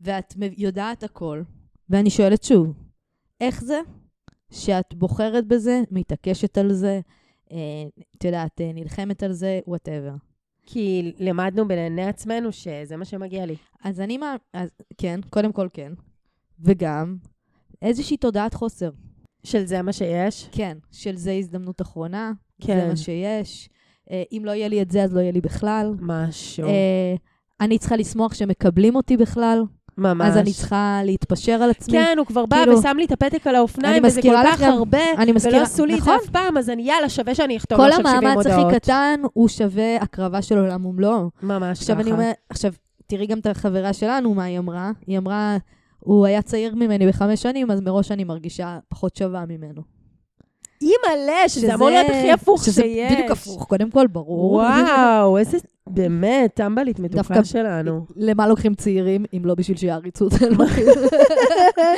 ואת יודעת הכל. ואני שואלת שוב, איך זה שאת בוחרת בזה, מתעקשת על זה, אה, את יודעת, אה, נלחמת על זה, וואטאבר. כי למדנו בעיני עצמנו שזה מה שמגיע לי. אז אני מה... אז, כן, קודם כל כן. וגם איזושהי תודעת חוסר. של זה מה שיש? כן, של זה הזדמנות אחרונה, כן. זה מה שיש. אה, אם לא יהיה לי את זה, אז לא יהיה לי בכלל. משהו. אה, אני צריכה לשמוח שמקבלים אותי בכלל, ממש. אז אני צריכה להתפשר על עצמי. כן, הוא כבר בא כאילו- ושם לי את הפתק על האופניים, וזה כל כך גם- הרבה, אני מזכירה, ולא עשו לי את זה נכון. אף פעם, אז אני, יאללה, שווה שאני אכתוב כל עכשיו 70 המאמץ הודעות. הכי קטן הוא שווה הקרבה של עולם ומלואו. ממש עכשיו אני ככה. אומרת, עכשיו, תראי גם את החברה שלנו, מה היא אמרה? היא אמרה, הוא היה צעיר ממני בחמש שנים, אז מראש אני מרגישה פחות שווה ממנו. אימא'לה, שזה אמור להיות הכי הפוך שזה שיש. בדיוק הפוך, קודם כל, ברור. וואו, איזה, באמת, טמבלית מתוקה שלנו. למה לוקחים צעירים, אם לא בשביל שיעריצו אותנו?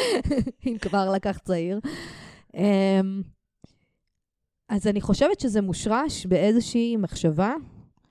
אם כבר לקח צעיר. אמ, אז אני חושבת שזה מושרש באיזושהי מחשבה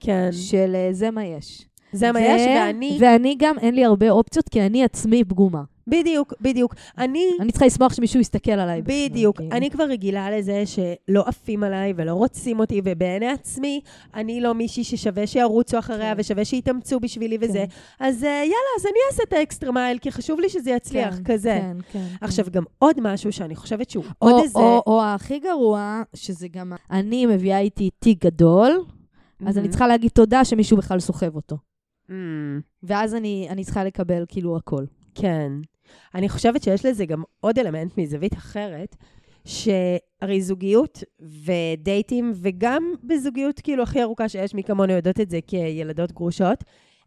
כן. של אה, זה מה יש. זה מה יש, ואני... ואני גם, אין לי הרבה אופציות, כי אני עצמי פגומה. בדיוק, בדיוק. אני... אני צריכה לשמוח שמישהו יסתכל עליי. בדיוק. כאילו. אני כבר רגילה לזה שלא עפים עליי ולא רוצים אותי, ובעיני עצמי, אני לא מישהי ששווה שירוצו אחריה כן. ושווה שיתאמצו בשבילי וזה. כן. אז אה, יאללה, אז אני אעשה את האקסטרה מייל, כי חשוב לי שזה יצליח, כן, כזה. כן, כן. עכשיו, כן. גם עוד משהו שאני חושבת שהוא או, עוד איזה... או, או הכי גרוע, שזה גם, אני מביאה איתי תיק גדול, אז אני. צריכה להגיד תודה שמישהו בכלל סוחב אותו. Mm, ואז אני, אני צריכה לקבל כאילו הכל. כן. אני חושבת שיש לזה גם עוד אלמנט מזווית אחרת, שהרי זוגיות ודייטים, וגם בזוגיות כאילו הכי ארוכה שיש, מי כמונו יודעות את זה כילדות גרושות,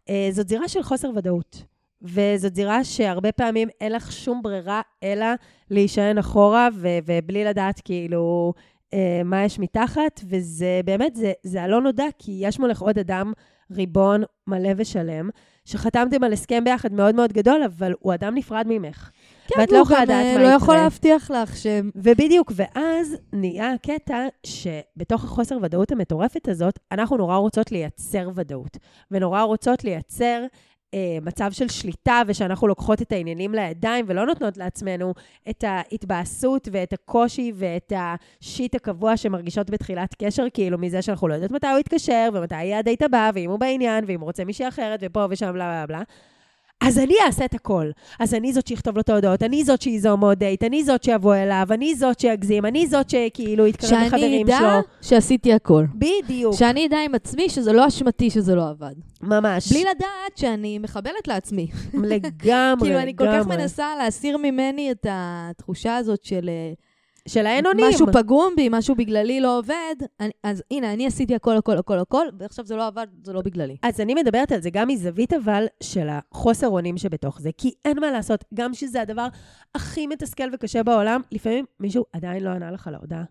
אה, זאת זירה של חוסר ודאות. וזאת זירה שהרבה פעמים אין לך שום ברירה אלא להישען אחורה, ו- ובלי לדעת כאילו אה, מה יש מתחת, וזה באמת, זה, זה הלא נודע, כי יש מולך עוד אדם ריבון מלא ושלם, שחתמתם על הסכם ביחד מאוד מאוד גדול, אבל הוא אדם נפרד ממך. כן, ואת לא יכולה לדעת אה, מה לא יקרה. יכול להבטיח לך שהם... ובדיוק, ואז נהיה הקטע שבתוך החוסר ודאות המטורפת הזאת, אנחנו נורא רוצות לייצר ודאות, ונורא רוצות לייצר אה, מצב של שליטה, ושאנחנו לוקחות את העניינים לידיים, ולא נותנות לעצמנו את ההתבאסות ואת הקושי ואת השיט הקבוע שמרגישות בתחילת קשר, כאילו מזה שאנחנו לא יודעות מתי הוא יתקשר, ומתי יהיה הדייט הבא, ואם הוא בעניין, ואם הוא רוצה מישהי אחרת, ופה ושם, בלה בלה בלה. אז אני אעשה את הכל. אז אני זאת שאכתוב לו את ההודעות, אני זאת שיזום עוד דייט, אני זאת שיבוא אליו, אני זאת שיגזים, אני זאת שכאילו יתקרב שאני לחברים אדע שלו. שעשיתי הכל. בדיוק, שאני אדע עם עצמי שזה לא אשמתי שזה לא עבד. ממש. בלי לדעת שאני מחבלת לעצמי. לגמרי, כאילו, אני כל כך לגמרי. מנסה להסיר ממני את התחושה הזאת של אה, של האין אונים. משהו פגום בי, משהו בגללי לא עובד. אני, אז הנה, אני עשיתי הכל, הכל, הכל, הכל, ועכשיו זה לא עבד, זה לא בגללי. אז אני מדברת על זה גם מזווית אבל של החוסר אונים שבתוך זה, כי אין מה לעשות, גם שזה הדבר הכי מתסכל וקשה בעולם, לפעמים מישהו עדיין לא ענה לך להודעה.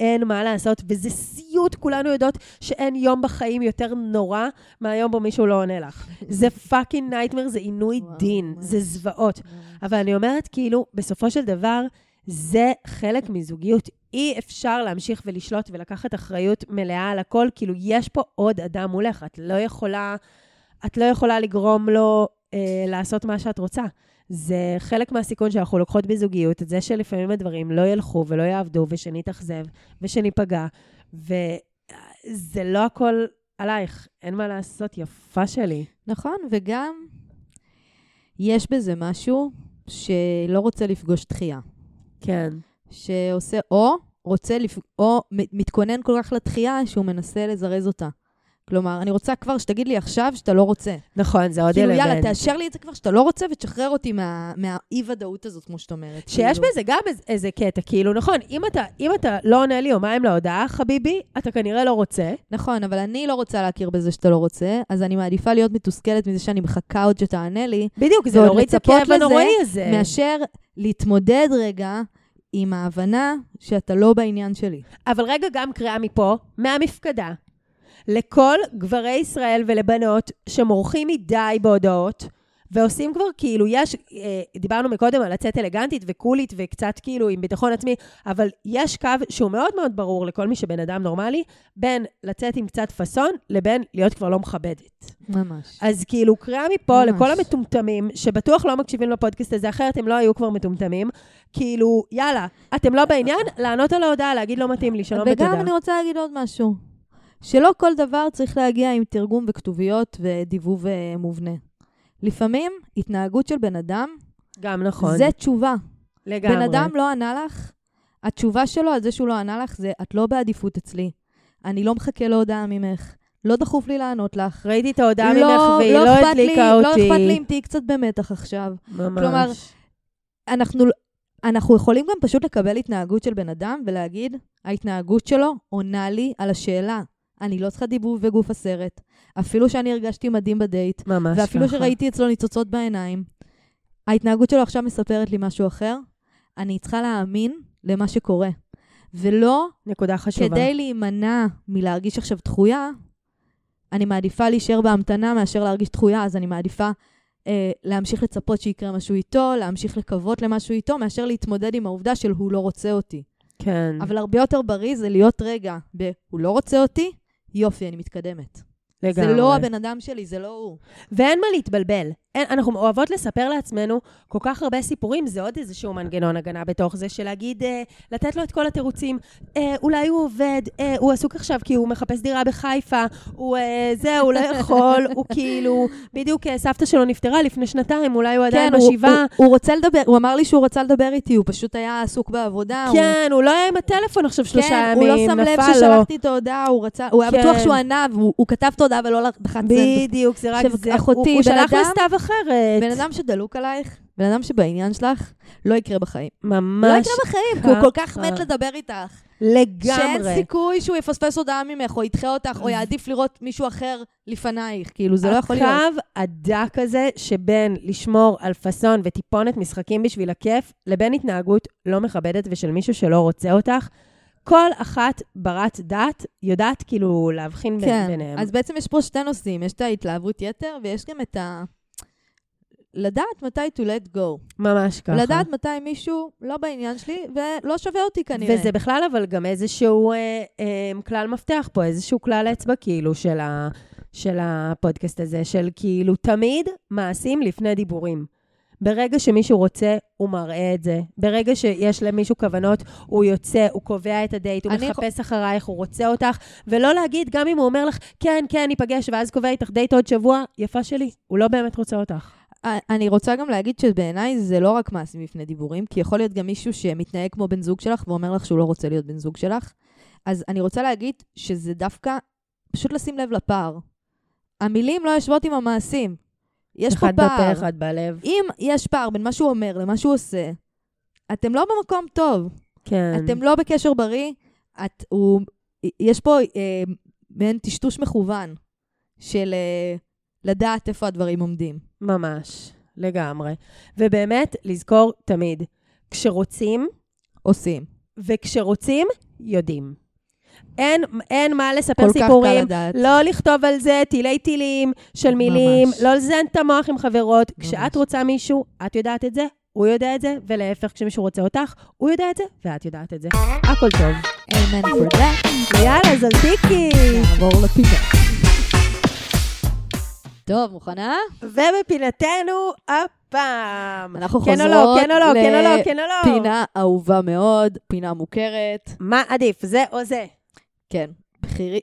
אין מה לעשות, וזה סיוט, כולנו יודעות שאין יום בחיים יותר נורא מהיום בו מישהו לא עונה לך. זה fucking nightmare, זה עינוי וואו, דין, ממש. זה זוועות. אבל אני אומרת, כאילו, בסופו של דבר, זה חלק מזוגיות. אי אפשר להמשיך ולשלוט ולקחת אחריות מלאה על הכל, כאילו, יש פה עוד אדם מולך, את לא יכולה, את לא יכולה לגרום לו אה, לעשות מה שאת רוצה. זה חלק מהסיכון שאנחנו לוקחות בזוגיות, את זה שלפעמים הדברים לא ילכו ולא יעבדו, ושנתאכזב, ושניפגע, וזה לא הכל עלייך, אין מה לעשות, יפה שלי. נכון, וגם יש בזה משהו שלא רוצה לפגוש דחייה. כן. שעושה, או רוצה, לפ... או מתכונן כל כך לתחייה שהוא מנסה לזרז אותה. כלומר, אני רוצה כבר שתגיד לי עכשיו שאתה לא רוצה. נכון, זה עוד כאילו, אלמנט. יאללה, תאשר לי את זה כבר שאתה לא רוצה ותשחרר אותי מה- מהאי-ודאות הזאת, כמו שאת אומרת. שיש כאילו. בזה גם איזה, איזה קטע, כאילו, נכון, אם אתה, אם אתה לא עונה לי יומיים להודעה, חביבי, אתה כנראה לא רוצה. נכון, אבל אני לא רוצה להכיר בזה שאתה לא רוצה, אז אני מעדיפה להיות מתוסכלת מזה שאני מחכה עוד שתענה לי, בדיוק, זה להוריד את הכאב הנוראי הזה. מאשר להתמודד רגע עם ההבנה שאתה לא בעניין שלי. אבל רגע, גם קריאה מפה, מהמפקדה, לכל גברי ישראל ולבנות שמורחים מדי בהודעות, ועושים כבר כאילו, יש, אה, דיברנו מקודם על לצאת אלגנטית וקולית וקצת כאילו עם ביטחון עצמי, אבל יש קו שהוא מאוד מאוד ברור לכל מי שבן אדם נורמלי, בין לצאת עם קצת פאסון לבין להיות כבר לא מכבדת. ממש. אז כאילו, קריאה מפה ממש. לכל המטומטמים, שבטוח לא מקשיבים לפודקאסט הזה, אחרת הם לא היו כבר מטומטמים, כאילו, יאללה, אתם לא בעניין, לענות על ההודעה, להגיד לא מתאים לי, שלום ותודה. וגם אני רוצה להגיד עוד משהו, שלא כל דבר צריך להגיע עם תרגום וכתוביות ודיבוב אה, מובנה. לפעמים התנהגות של בן אדם גם נכון. זה תשובה. לגמרי. בן אדם לא ענה לך, התשובה שלו על זה שהוא לא ענה לך זה, את לא בעדיפות אצלי. אני לא מחכה להודעה ממך. לא דחוף לי לענות לך. ראיתי את ההודעה ממך לא, והיא לא לא אכפת לי- הדליקה לא אותי. אכפת לי אם תהיי קצת במתח עכשיו. ממש. כלומר, אנחנו, אנחנו יכולים גם פשוט לקבל התנהגות של בן אדם ולהגיד, ההתנהגות שלו עונה לי על השאלה. אני לא צריכה דיבוב וגוף הסרט. אפילו שאני הרגשתי מדהים בדייט, ממש ואפילו ככה. שראיתי אצלו ניצוצות בעיניים. ההתנהגות שלו עכשיו מספרת לי משהו אחר, אני צריכה להאמין למה שקורה. ולא נקודה חשובה. כדי להימנע מלהרגיש עכשיו דחויה, אני מעדיפה להישאר בהמתנה מאשר להרגיש דחויה, אז אני מעדיפה אה, להמשיך לצפות שיקרה משהו איתו, להמשיך לקוות למשהו איתו, מאשר להתמודד עם העובדה של הוא לא רוצה אותי. כן. אבל הרבה יותר בריא זה להיות רגע ב- הוא לא רוצה אותי, יופי, אני מתקדמת. לגמרי. זה לא הבן אדם שלי, זה לא הוא. ואין מה להתבלבל. אין, אנחנו אוהבות לספר לעצמנו כל כך הרבה סיפורים, זה עוד איזשהו מנגנון הגנה בתוך זה, של להגיד, אה, לתת לו את כל התירוצים. אה, אולי הוא עובד, אה, הוא עסוק עכשיו כי הוא מחפש דירה בחיפה, הוא אה, זה, הוא לא יכול, הוא כאילו, בדיוק אה, סבתא שלו נפטרה לפני שנתיים, אולי הוא עדיין כן, הוא, בשבעה. הוא, הוא רוצה לדבר, הוא אמר לי שהוא רצה לדבר איתי, הוא פשוט היה עסוק בעבודה. הוא... כן, הוא לא היה עם הטלפון עכשיו שלושה כן, ימים, הוא לא שם לב נפל לו. ששלחתי את ההודעה, הוא רצה, הוא היה כן. בטוח שהוא ענה, והוא הוא כתב את ההודעה ולא לחץ. בדיוק, זה רק זה. אחותי, הוא, הוא שלח לסתיו אחרת. בן אדם שדלוק עלייך, בן אדם שבעניין שלך, לא יקרה בחיים. ממש לא יקרה בחיים, כי הוא כל כך. מת לדבר איתך. לגמרי. שאין סיכוי שהוא יפספס הודעה ממך, או ידחה אותך, או יעדיף לראות מישהו אחר לפנייך. כאילו, זה לא יכול להיות. הקו הדק הזה שבין לשמור על פאסון וטיפונת משחקים בשביל הכיף, לבין התנהגות לא מכבדת ושל מישהו שלא רוצה אותך, כל אחת ברת דת יודעת כאילו להבחין כן, ביניהם. אז בעצם יש פה שתי נושאים, יש את ההתלהבות יתר, ויש גם את ה... לדעת מתי to let go. ממש ככה. לדעת מתי מישהו לא בעניין שלי, ולא שווה אותי כנראה. וזה בכלל אבל גם איזשהו אה, אה, כלל מפתח פה, איזשהו כלל אצבע כאילו של, ה, של הפודקאסט הזה, של כאילו תמיד מעשים לפני דיבורים. ברגע שמישהו רוצה, הוא מראה את זה. ברגע שיש למישהו כוונות, הוא יוצא, הוא קובע את הדייט, הוא מחפש אחרייך, הוא רוצה אותך, ולא להגיד, גם אם הוא אומר לך, כן, כן, ניפגש, ואז קובע איתך דייט עוד שבוע, יפה שלי, הוא לא באמת רוצה אותך. אני רוצה גם להגיד שבעיניי זה לא רק מעשים לפני דיבורים, כי יכול להיות גם מישהו שמתנהג כמו בן זוג שלך ואומר לך שהוא לא רוצה להיות בן זוג שלך. אז אני רוצה להגיד שזה דווקא פשוט לשים לב לפער. המילים לא יושבות עם המעשים. יש פה אחד פער. בפה, אחד בלב. אם יש פער בין מה שהוא אומר למה שהוא עושה, אתם לא במקום טוב. כן. אתם לא בקשר בריא, את, הוא, יש פה אה, מעין טשטוש מכוון של אה, לדעת איפה הדברים עומדים. ממש, לגמרי. ובאמת, לזכור תמיד, כשרוצים, עושים. וכשרוצים, יודעים. אין, אין מה לספר כל כך קל סיפורים, לדעת. לא לכתוב על זה תילי תילים של מילים, ממש. לא לזיין את המוח עם חברות. ממש. כשאת רוצה מישהו, את יודעת את זה, הוא יודע את זה, ולהפך, כשמישהו רוצה אותך, הוא יודע את זה, ואת יודעת את זה. הכל טוב. Amen for that. יאללה, זלטיקי. נעבור לפינה. טוב, מוכנה? ובפינתנו הפעם. אנחנו כן או חוזרות לא, כן או לא, כן או לא, כן או לא. פינה אהובה מאוד, פינה מוכרת. מה עדיף, זה או זה? כן,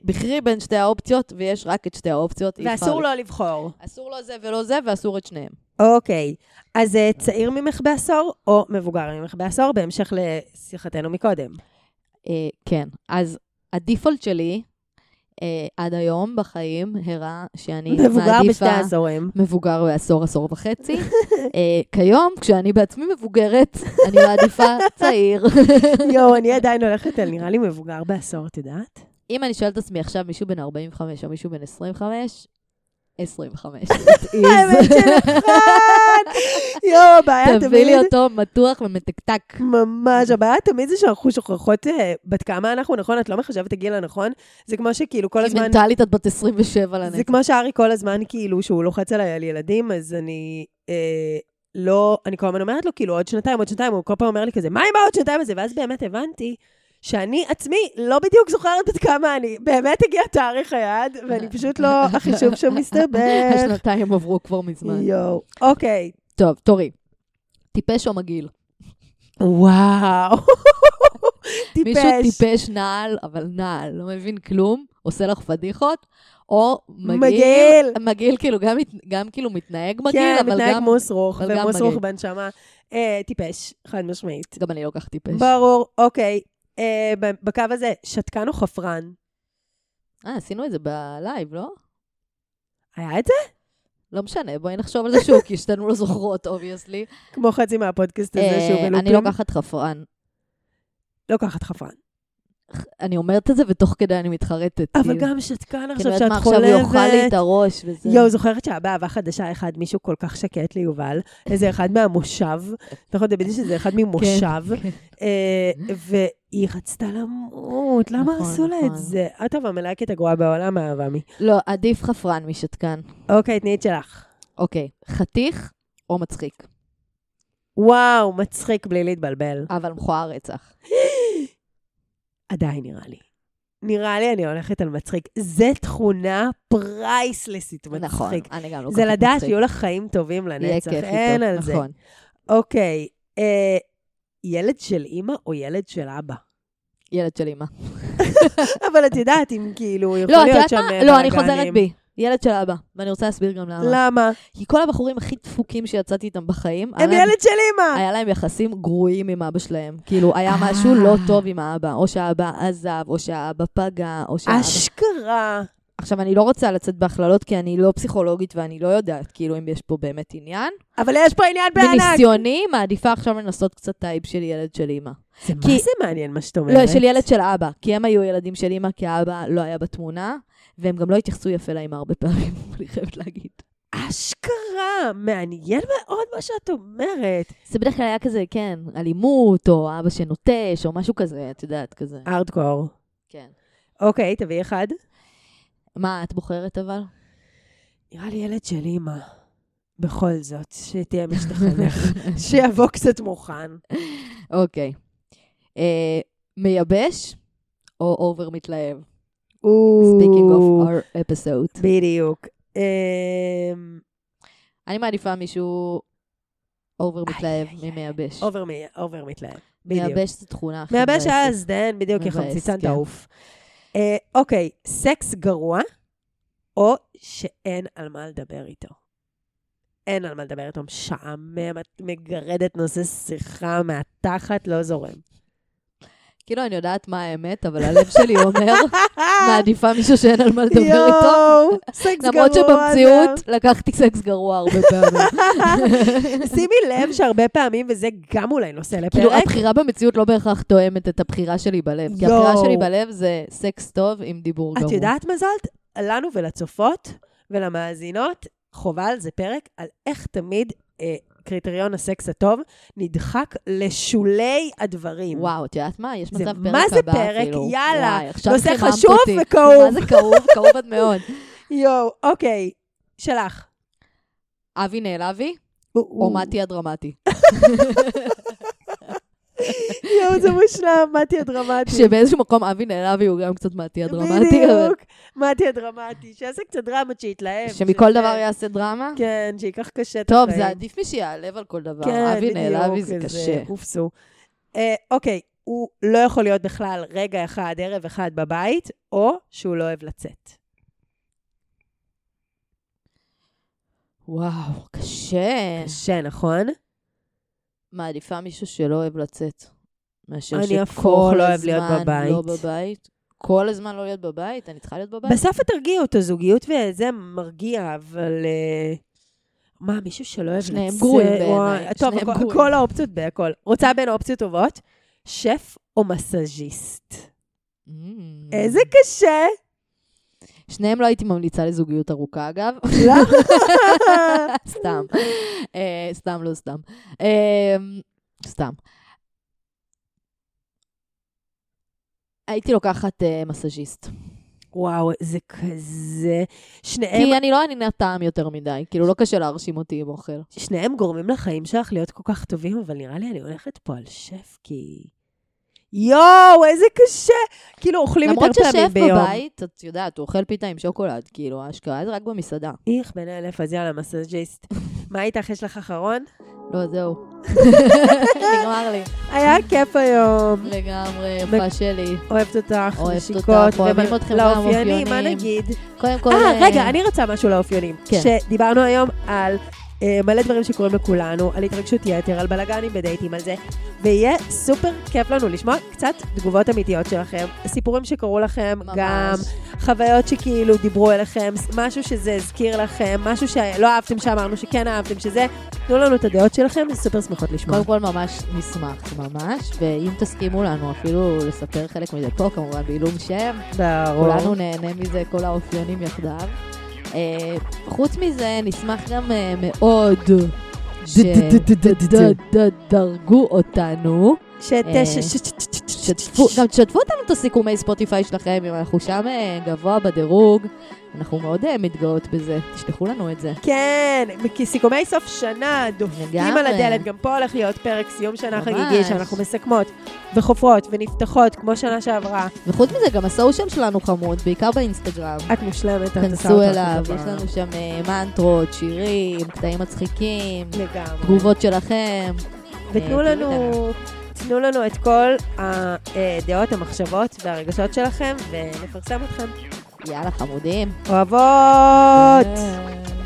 בחירי, בין שתי האופציות, ויש רק את שתי האופציות. ואסור לי- לא לבחור. אסור לו זה ולא זה, ואסור את שניהם. אוקיי, אז אה, צעיר ממך בעשור או מבוגר ממך בעשור, בהמשך לשיחתנו מקודם. אה, כן, אז הדיפולט שלי אה, עד היום בחיים הראה שאני מבוגר מעדיפה... בשתי העשורים. מבוגר בעשור, עשור וחצי. אה, כיום, כשאני בעצמי מבוגרת, אני מעדיפה צעיר. יואו, אני עדיין הולכת על נראה לי מבוגר בעשור, את יודעת? אם אני שואלת את עצמי עכשיו מישהו בן 45 או מישהו בן 25, 25. האמת שנכון! יואו, הבעיה תביא לי תמיד... אותו מתוח ומתקתק. ממש, הבעיה תמיד זה שאנחנו שוכחות אה, בת כמה אנחנו, נכון? את לא מחשבת הגיל הנכון? זה כמו שכאילו כל כי הזמן... מנטלית את בת 27 לנצח. זה כמו שארי כל הזמן, כאילו, שהוא לוחץ עליי על ילדים, אז אני אה, לא, אני כל הזמן אומרת לו, כאילו, עוד שנתיים, עוד שנתיים, הוא כל פעם אומר לי כזה, מה עם העוד שנתיים הזה? ואז באמת הבנתי שאני עצמי לא בדיוק זוכרת בת כמה אני, באמת הגיע תאריך היעד, ואני פשוט לא, החישוב שם מסתבך. השנתיים עברו כבר מזמן. יואו, אוקיי. טוב, תורי. טיפש או מגעיל? וואו. מישהו טיפש. טיפש נעל, אבל נעל, לא מבין כלום, עושה לך פדיחות, או מגעיל, מגעיל. מגעיל כאילו גם, גם כאילו מתנהג מגעיל, כן, אבל מתנהג גם, מוסרוך, אבל גם ומוסרוך. בנשמה. אה, טיפש, חד משמעית. גם אני לוקחת טיפש. ברור, אוקיי. אה, בקו הזה, שתקן או חפרן? אה, עשינו את זה ב live, לא? היה את זה? לא משנה, בואי נחשוב על זה שוב, כי שתינו לא זוכרות, obviously. כמו חצי מהפודקאסט הזה שהוא בלופים. אני לוקחת חפרן. לוקחת חפרן. אני אומרת את זה, ותוך כדי אני מתחרטת. אבל כאילו. גם שתקן עכשיו יודעת שאת מה עכשיו הוא יאכל לי חולבת. את הראש וזה. יואו, זוכרת שהיה באהבה חדשה אחד, מישהו כל כך שקט ליובל, איזה אחד מהמושב, נכון, תמיד שזה אחד ממושב, אה, והיא רצתה למות, למה נכון, עשו לה את נכון. זה? את אבל המלהקת הגרועה בעולם, אהבה מי. לא, עדיף חפרן משתקן. אוקיי, תני את שלך. אוקיי, חתיך או מצחיק? וואו, מצחיק בלי להתבלבל. אבל מכוער רצח. עדיין נראה לי. נראה לי אני הולכת על מצחיק. זה תכונה פרייסלסית מצחיק. נכון, אני גם לוקחת זה לדעת מצחיק. שיהיו לך חיים טובים לנצח, אין איתו, על זה. נכון. אוקיי, אה, ילד של אימא או ילד של אבא? ילד של אימא. אבל את יודעת, אם כאילו, יכול לא, להיות שם מה? אה, לא, אני בלאגנים. חוזרת בי. ילד של אבא. ואני רוצה להסביר גם למה. למה? כי כל הבחורים הכי דפוקים שיצאתי איתם בחיים, הם ילד של אימא! היה להם יחסים גרועים עם אבא שלהם. כאילו, היה אה. משהו לא טוב עם האבא. או שהאבא עזב, או שהאבא פגע, או שהאבא... אשכרה. עכשיו, אני לא רוצה לצאת בהכללות, כי אני לא פסיכולוגית ואני לא יודעת, כאילו, אם יש פה באמת עניין. אבל יש פה עניין בענק. בניסיוני, מעדיפה עכשיו לנסות קצת type של ילד של אימא. זה מה כי- זה מעניין מה שאת אומרת? לא, של ילד של אבא. כי הם היו ילדים של אימא, כי האבא לא היה בתמונה, והם גם לא התייחסו יפה לאמא הרבה פעמים, אני חייבת להגיד. אשכרה, מעניין מאוד מה שאת אומרת. זה בדרך כלל היה כזה, כן, אלימות, או אבא שנוטש, או משהו כזה, את יודעת, כזה. ארדקור. כן. אוקיי, תביאי אחד. מה את בוחרת אבל? נראה לי ילד של אימא. בכל זאת, שתהיה משתחנך. שיבוא קצת מוכן. אוקיי. אה, מייבש או over מתלהב? Speaking of our episode. בדיוק. אמ, אני מעדיפה מישהו over מתלהב ממייבש. over מתלהב. בדיוק. מייבש זו תכונה הכי מייבש. אז, דן, בדיוק, כי מבאס, חמציצן כן. תעוף. אה, אוקיי, סקס גרוע, או שאין על מה לדבר איתו. אין על מה לדבר איתו, משעמם, את מגרדת נושא שיחה מהתחת, לא זורם. כאילו, אני יודעת מה האמת, אבל הלב שלי אומר, מעדיפה מישהו שאין על מה לדבר איתו. יואו, סקס גרוע. למרות שבמציאות לקחתי סקס גרוע הרבה פעמים. שימי לב שהרבה פעמים, וזה גם אולי נושא כאילו, לפרק, הבחירה במציאות לא בהכרח תואמת את הבחירה שלי בלב. כי. הבחירה שלי בלב זה סקס טוב עם דיבור גרוע. את יודעת מה זאת? לנו ולצופות ולמאזינות, חובה על זה פרק, על איך תמיד אה, קריטריון הסקס הטוב נדחק לשולי הדברים. וואו, את יודעת מה? יש מצב פרק הבא, מה זה פרק? כאילו. יאללה. וואי, נושא חשוב אותי. וכאוב. מה זה כאוב? כאוב עד מאוד. יואו, אוקיי, שלך. אבי נעלבי או מתי הדרמטי? יואו, זה מושלם, מתי הדרמטי. שבאיזשהו מקום אבי נעלבי הוא גם קצת מתי הדרמטי. בדיוק, מתי הדרמטי. שיעשה קצת דרמה, שיתלהב. שמכל דבר יעשה דרמה? כן, שייקח קשה את טוב, החיים. זה עדיף משייעלב על כל דבר. כן, אבי נעלבי זה קשה. אופסו. אה, אוקיי, הוא לא יכול להיות בכלל רגע אחד, ערב אחד בבית, או שהוא לא אוהב לצאת. וואו, קשה. קשה, נכון? מעדיפה מישהו שלא אוהב לצאת. מאשר אני שכל הפוך, לא אוהב להיות הזמן בבית. לא בבית. כל הזמן לא להיות בבית? אני צריכה להיות בבית? בסוף התרגיעו אותו, זוגיות וזה מרגיע, אבל... אה, מה, מישהו שלא אוהב לצאת? שניהם גרועים בעיניי, טוב, הכל- גרועים. כל האופציות בהכל. רוצה בין אופציות טובות? שף או מסאז'יסט? Mm. איזה קשה. שניהם לא הייתי ממליצה לזוגיות ארוכה, אגב. לא? סתם. אה, סתם, לא סתם. אה, סתם. הייתי לוקחת אה, מסאז'יסט. וואו, זה כזה... שניהם כי אני לא עניינת טעם יותר מדי. כאילו, לא קשה להרשים אותי עם אוכל. שניהם גורמים לחיים שלך להיות כל כך טובים, אבל נראה לי אני הולכת פה על שף, כי... יואו, איזה קשה! כאילו, אוכלים יותר למרות פעמים ששף ביום. בבית, את יודעת, הוא אוכל פיתה עם שוקולד. כאילו, ההשקעה זה רק במסעדה. איך, בן אלף, אז יאללה, מסאז'יסט. מה איתך? יש לך אחרון? לא, זהו. נגמר לי. היה כיף היום. לגמרי, יפה שלי. אוהבת אותך, נשיקות. אוהבים אתכם לאופיינים, מה. נגיד? קודם כל... אה, רגע, אני רוצה משהו לאופיונים. כן. שדיברנו היום על אה, מלא דברים שקורים לכולנו, על התרגשות יתר, על בלאגנים בדייטים, על זה, ויהיה סופר כיף לנו לשמוע קצת תגובות אמיתיות שלכם, סיפורים שקרו לכם, ממש. גם חוויות שכאילו דיברו אליכם, משהו שזה הזכיר לכם, משהו שלא אהבתם שאמרנו שכן אהבתם, שזה, תנו לנו את הדעות שלכם, סופר שמחות לשמוע. קודם כל ממש נשמח, ממש, ואם תסכימו לנו אפילו לספר חלק מזה פה, כמובן בעילום שם, ברור. כולנו נהנה מזה, כל האופיונים יחדיו. אה, חוץ מזה, נשמח גם אה, מאוד שתדרגו אותנו. שת... אה, ש- ש- ש- ש- ש- שתפו, גם תשתפו אותנו את הסיכומי ספוטיפיי שלכם, אם אנחנו שם אה, גבוה בדירוג, אנחנו מאוד אה, מתגאות בזה, תשלחו לנו את זה. כן, כי סיכומי סוף שנה דופקים. על הדלת, גם פה הולך להיות פרק סיום שנה. חגיגי, שאנחנו מסכמות וחופרות ונפתחות, כמו שנה שעברה. וחוץ מזה, גם הסושיאל שלנו חמוד, בעיקר באינסטגרם. את מושלמת, את עושה כנסו אותה אליו, יש. לנו שם אה, מנטרות, שירים, קטעים מצחיקים, לגמרי. תגובות שלכם. ותנו אה, לנו, תנו לנו את כל הדעות, המחשבות והרגשות שלכם, ונפרסם אתכם. יאללה, חמודים. אוהבות! אה.